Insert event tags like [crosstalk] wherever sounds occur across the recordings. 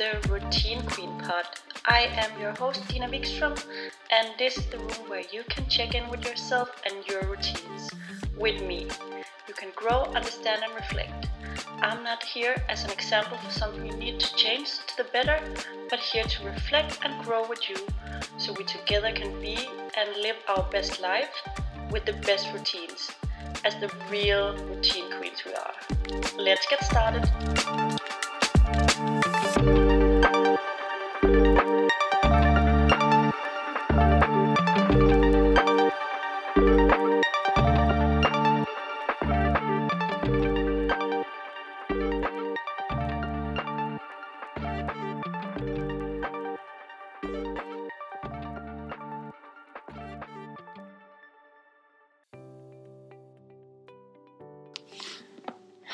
the Routine Queen Pod. I am your host, Dina Vikström, and this is the room where you can check in with yourself and your routines. With me, you can grow, understand, and reflect. I'm not here as an example for something you need to change to the better, but here to reflect and grow with you so we together can be and live our best life with the best routines as the real routine queens we are. Let's get started.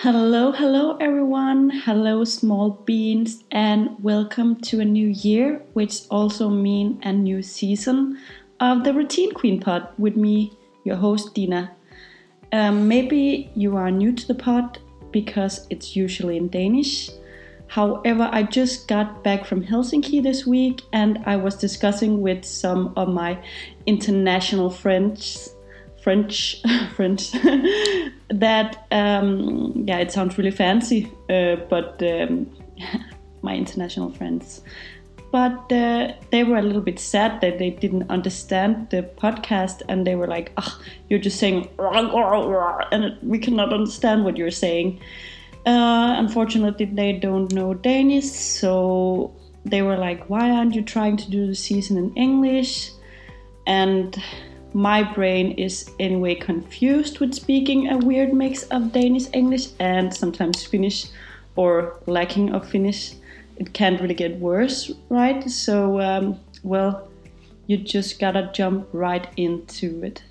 Hello, hello everyone. Hello, small beans, and welcome to a new year, which also mean a new season of the Routine Queen Pod with me, your host Dina. Um, maybe you are new to the pod because it's usually in Danish. However, I just got back from Helsinki this week and I was discussing with some of my international friends French [laughs] French [laughs] that um, yeah it sounds really fancy uh, but um, [laughs] my international friends. But uh, they were a little bit sad that they didn't understand the podcast and they were like oh, you're just saying and we cannot understand what you're saying. Uh, unfortunately they don't know Danish so they were like why aren't you trying to do the season in English? And my brain is anyway confused with speaking a weird mix of Danish English and sometimes Finnish or lacking of Finnish. It can't really get worse, right? So, um, well, you just gotta jump right into it.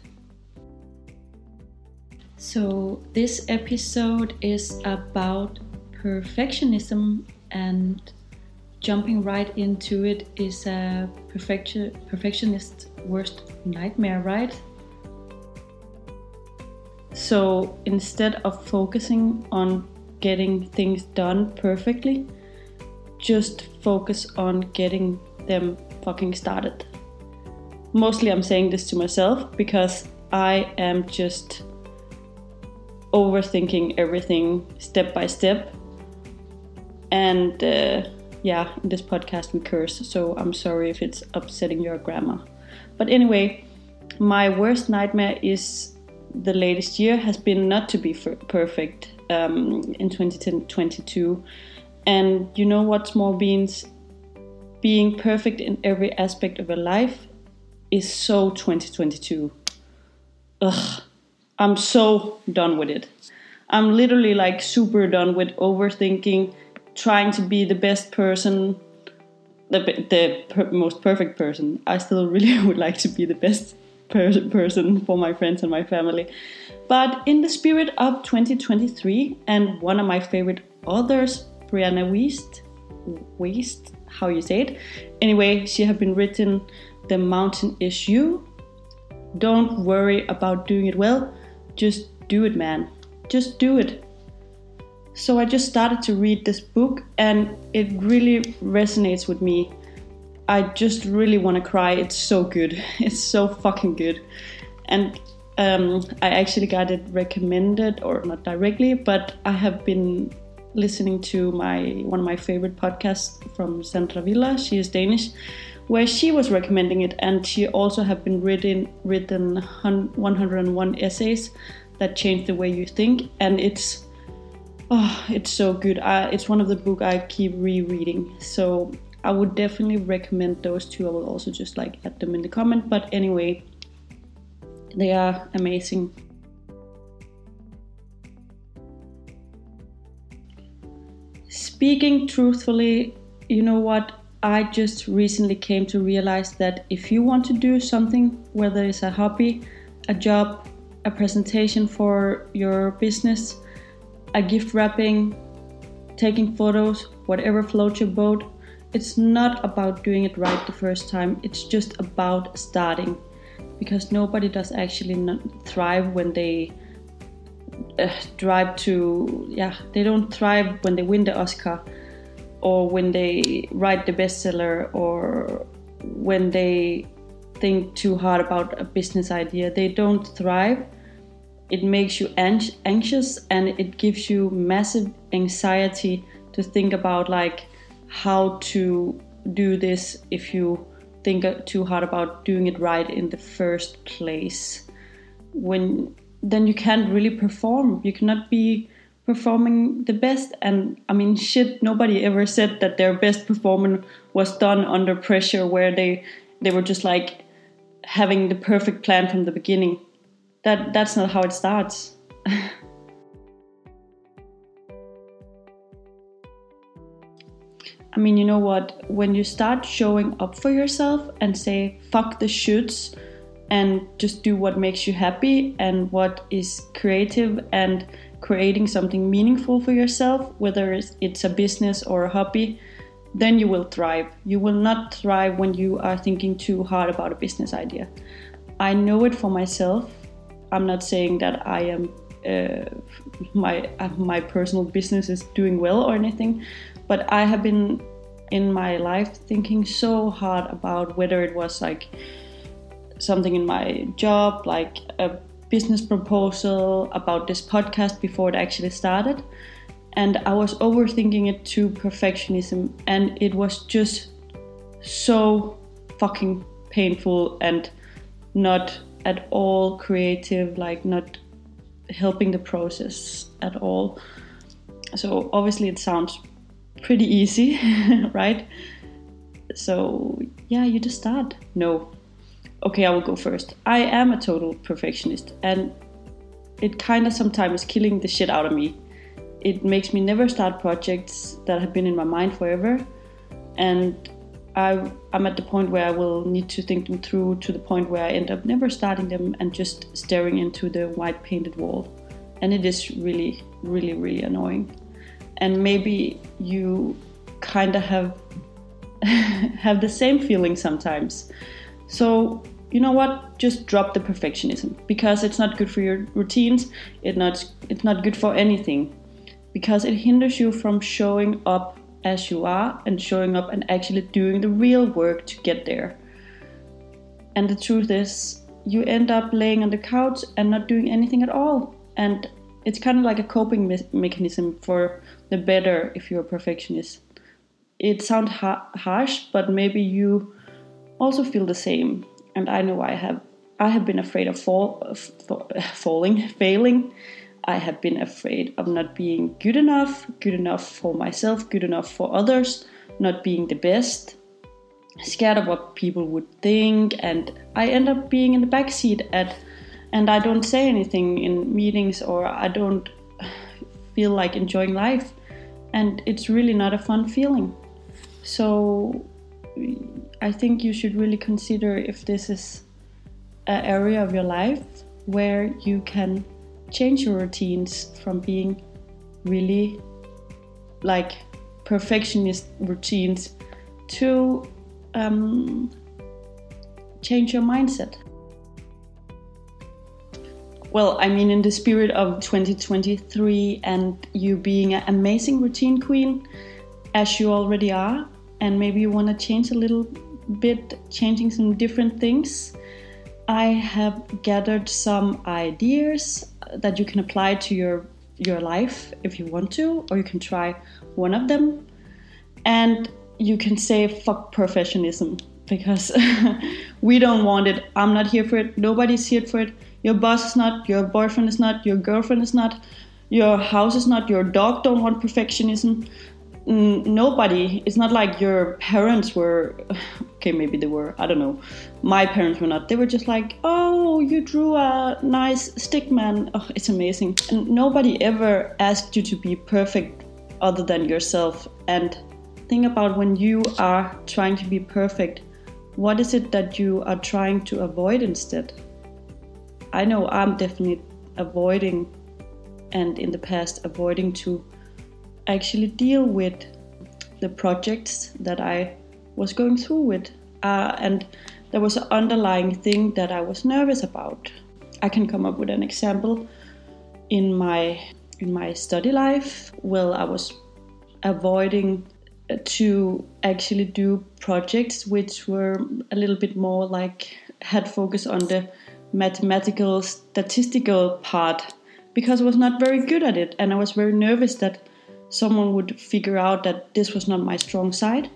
So, this episode is about perfectionism and jumping right into it is a perfection, perfectionist worst nightmare, right? So instead of focusing on getting things done perfectly, just focus on getting them fucking started. Mostly I'm saying this to myself because I am just overthinking everything step by step. And uh, yeah, in this podcast we curse, so I'm sorry if it's upsetting your grandma. But anyway, my worst nightmare is the latest year has been not to be perfect um, in 2022. And you know what, small beans? Being perfect in every aspect of your life is so 2022. Ugh, I'm so done with it. I'm literally like super done with overthinking, trying to be the best person, the the per most perfect person. I still really [laughs] would like to be the best per person for my friends and my family. But in the spirit of 2023, and one of my favorite authors, Brianna Wiest, Wiest, how you say it. Anyway, she have been written The Mountain Is You. Don't worry about doing it well, just do it, man. Just do it. So I just started to read this book and it really resonates with me. I just really want to cry. It's so good. [laughs] It's so fucking good. And um, I actually got it recommended, or not directly, but I have been listening to my one of my favorite podcasts from Sandra Villa. She is Danish, where she was recommending it, and she also have been written written 101 essays that change the way you think, and it's Oh, it's so good. I, it's one of the book I keep rereading. So I would definitely recommend those two. I will also just like add them in the comment. But anyway, they are amazing. Speaking truthfully, you know what? I just recently came to realize that if you want to do something, whether it's a hobby, a job, a presentation for your business, a gift wrapping, taking photos, whatever floats your boat. It's not about doing it right the first time, it's just about starting. Because nobody does actually thrive when they uh, drive to, yeah, they don't thrive when they win the Oscar or when they write the bestseller or when they think too hard about a business idea they don't thrive it makes you anxious and it gives you massive anxiety to think about like how to do this if you think too hard about doing it right in the first place. When then you can't really perform. You cannot be performing the best. And i mean shit nobody ever said that their best performance was done under pressure where they they were just like having the perfect plan from the beginning that that's not how it starts. [laughs] I mean, you know what? When you start showing up for yourself and say, fuck the shoots and just do what makes you happy and what is creative and creating something meaningful for yourself, whether it's a business or a hobby, then you will thrive. You will not thrive when you are thinking too hard about a business idea. I know it for myself I'm not saying that I am uh, my uh, my personal business is doing well or anything, but I have been in my life thinking so hard about whether it was like something in my job, like a business proposal about this podcast before it actually started. And I was overthinking it to perfectionism, and it was just so fucking painful and not at all creative, like not helping the process at all. So obviously it sounds pretty easy, [laughs] right? So yeah, you just start. No. Okay, I will go first. I am a total perfectionist and it kind of sometimes is killing the shit out of me. It makes me never start projects that have been in my mind forever and I, am at the point where I will need to think them through to the point where I end up never starting them and just staring into the white painted wall. And it is really, really, really annoying. And maybe you kind of have [laughs] have the same feeling sometimes. So you know what? Just drop the perfectionism because it's not good for your routines. It not it's not good for anything because it hinders you from showing up as you are and showing up and actually doing the real work to get there. And the truth is, you end up laying on the couch and not doing anything at all. And it's kind of like a coping me- mechanism for the better if you're a perfectionist. It sounds ha- harsh, but maybe you also feel the same. And I know I have. I have been afraid of fall, of [laughs] falling, failing, I have been afraid of not being good enough, good enough for myself, good enough for others, not being the best, scared of what people would think, and I end up being in the backseat at and I don't say anything in meetings or I don't feel like enjoying life and it's really not a fun feeling. So I think you should really consider if this is an area of your life where you can change your routines from being really like perfectionist routines to um, change your mindset. Well, I mean, in the spirit of 2023 and you being an amazing routine queen, as you already are, and maybe you want to change a little bit, changing some different things, I have gathered some ideas that you can apply to your your life if you want to, or you can try one of them, and you can say fuck perfectionism because [laughs] we don't want it. I'm not here for it. Nobody's here for it. Your boss is not. Your boyfriend is not. Your girlfriend is not. Your house is not. Your dog don't want perfectionism nobody it's not like your parents were [sighs] okay maybe they were i don't know. My parents were not. They were just like oh you drew a nice stick man. Oh, it's amazing. And nobody ever asked you to be perfect other than yourself. And think about when you are trying to be perfect what is it that you are trying to avoid instead? I know i'm definitely avoiding and in the past avoiding to actually deal with the projects that I was going through with. Uh, and there was an underlying thing that I was nervous about. I can come up with an example in my in my study life. Well, I was avoiding to actually do projects which were a little bit more like had focus on the mathematical statistical part because I was not very good at it and I was very nervous that someone would figure out that this was not my strong side.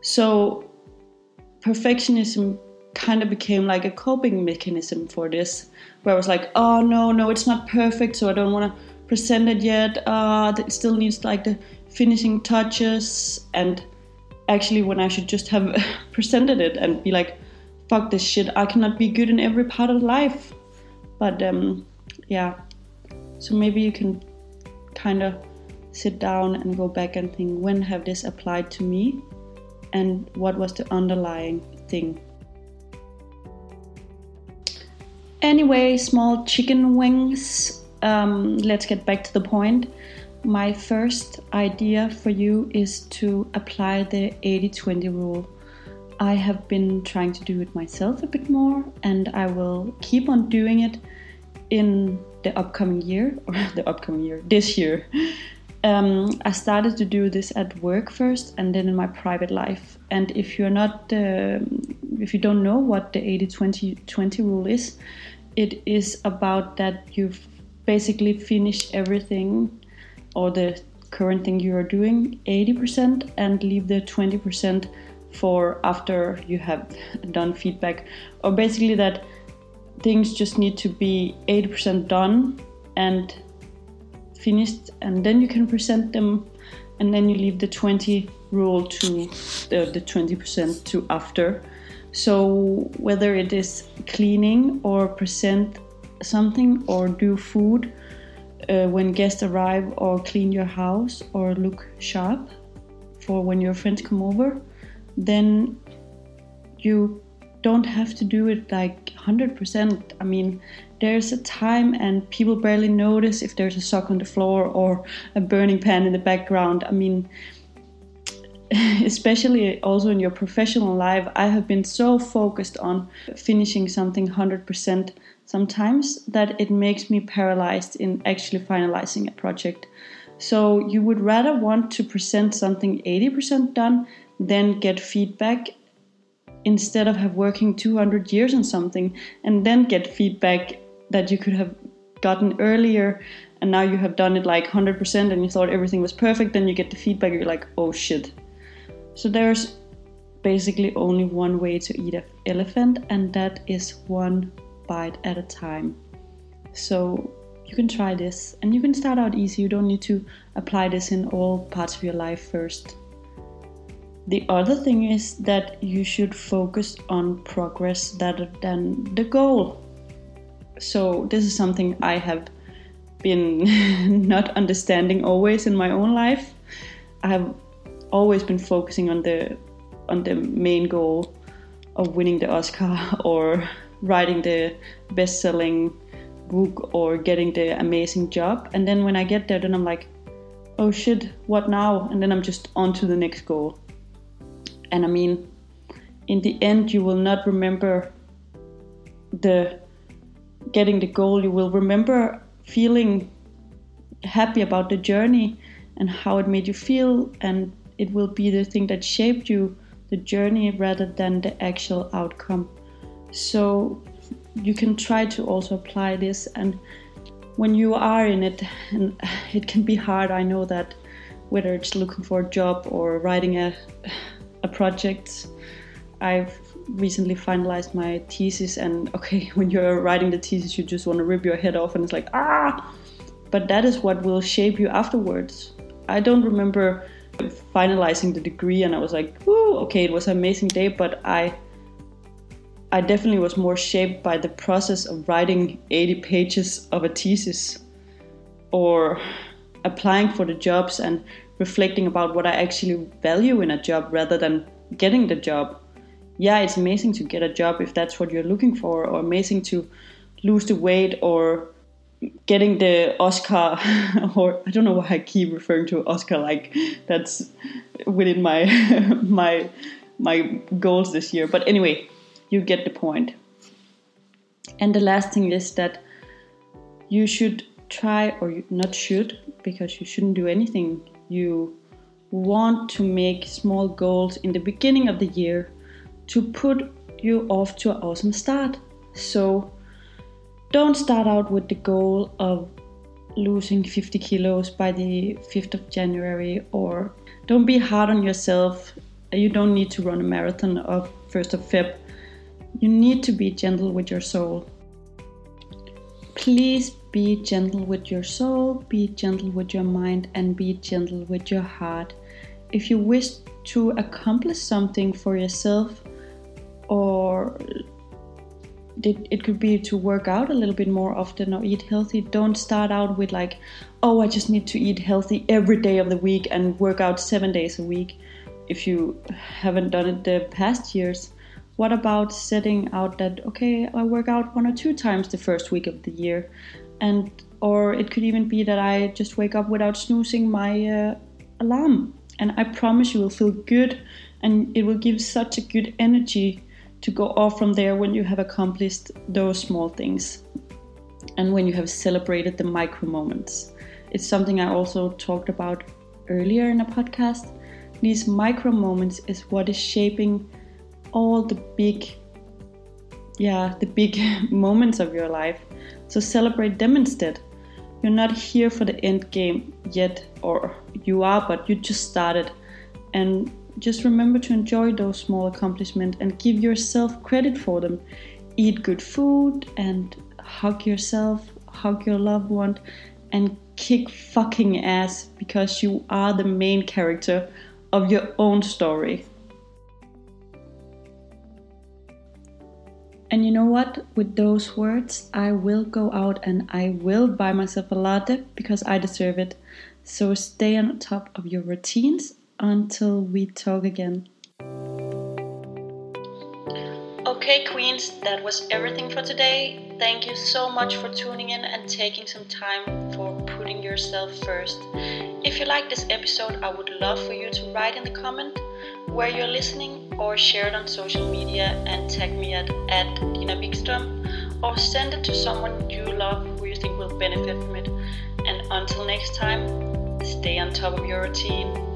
So perfectionism kind of became like a coping mechanism for this where I was like, oh no, no, it's not perfect, so I don't want to present it yet. Uh, it still needs like the finishing touches and actually when I should just have [laughs] presented it and be like, fuck this shit, I cannot be good in every part of life. But um, yeah, so maybe you can kind of sit down and go back and think when have this applied to me and what was the underlying thing. Anyway, small chicken wings. Um, let's get back to the point. My first idea for you is to apply the 80 20 rule. I have been trying to do it myself a bit more, and I will keep on doing it in the upcoming year, [laughs] or the upcoming year, this year. Um, I started to do this at work first and then in my private life. And if you're not, uh, if you don't know what the 80 20 20 rule is, it is about that you've basically finished everything or the current thing you are doing 80% and leave the 20% for after you have done feedback or basically that things just need to be 80% done and finished and then you can present them and then you leave the 20 rule to the, the 20% to after. So whether it is cleaning or present something or do food uh, when guests arrive or clean your house or look sharp for when your friends come over, then you don't have to do it like 100%. I mean, there's a time and people barely notice if there's a sock on the floor or a burning pan in the background. I mean, [laughs] especially also in your professional life, I have been so focused on finishing something 100% sometimes that it makes me paralyzed in actually finalizing a project. So you would rather want to present something 80% done than get feedback instead of have working 200 years on something and then get feedback that you could have gotten earlier and now you have done it like 100% and you thought everything was perfect then you get the feedback you're like oh shit so there's basically only one way to eat an elephant and that is one bite at a time. So you can try this and you can start out easy. You don't need to apply this in all parts of your life first. The other thing is that you should focus on progress rather than the goal. So, this is something I have been [laughs] not understanding always in my own life. I have always been focusing on the on the main goal of winning the Oscar [laughs] or writing the best selling book or getting the amazing job. And then when I get there, then I'm like, oh shit, what now? And then I'm just on to the next goal. And I mean, in the end, you will not remember the getting the goal. You will remember feeling happy about the journey and how it made you feel. And it will be the thing that shaped you, the journey, rather than the actual outcome. So you can try to also apply this and when you are in it and [sighs] it can be hard i know that whether it's looking for a job or writing a, project. I've recently finalized my thesis and okay [laughs] when you're writing the thesis you just want to rip your head off and it's like ah! But that is what will shape you afterwards. I don't remember finalizing the degree and i was like Whoa, okay it was an amazing day but i I definitely was more shaped by the process of writing 80 pages of a thesis or applying for the jobs and reflecting about what I actually value in a job rather than getting the job. Yeah, it's amazing to get a job if that's what you're looking for, or amazing to lose the weight, or getting the Oscar, [laughs] or I don't know why I keep referring to Oscar like that's within my [laughs] my my goals this year. But anyway, you get the point. And the last thing is that you should try, or not should, because you shouldn't do anything you want to make small goals in the beginning of the year to put you off to an awesome start. So don't start out with the goal of losing 50 kilos by the 5th of January or don't be hard on yourself. You don't need to run a marathon of 1st of Feb. You need to be gentle with your soul. Please be gentle with your soul, be gentle with your mind, and be gentle with your heart. If you wish to accomplish something for yourself, or it could be to work out a little bit more often or eat healthy. Don't start out with, like, oh, I just need to eat healthy every day of the week and work out seven days a week if you haven't done it the past years. What about setting out that, okay, I work out one or two times the first week of the year? And or it could even be that I just wake up without snoozing my uh, alarm, and I promise you will feel good, and it will give such a good energy to go off from there when you have accomplished those small things, and when you have celebrated the micro moments. It's something I also talked about earlier in a podcast. These micro moments is what is shaping all the big yeah, the big [laughs] moments of your life so celebrate them instead. You're not here for the end game yet, or you are, but you just started. And just remember to enjoy those small accomplishments and give yourself credit for them. Eat good food and hug yourself, hug your loved one, and kick fucking ass because you are the main character of your own story. And you know what? With those words, I will go out and I will buy myself a latte because I deserve it. So stay on top of your routines until we talk again. Okay, Queens, that was everything for today. Thank you so much for tuning in and taking some time for putting yourself first. If you like this episode, I would love for you to write in the comment where you're listening or share it on social media and tag me at, at Dina Vikström or send it to someone you love who you think will benefit from it. And until next time, stay on top of your routine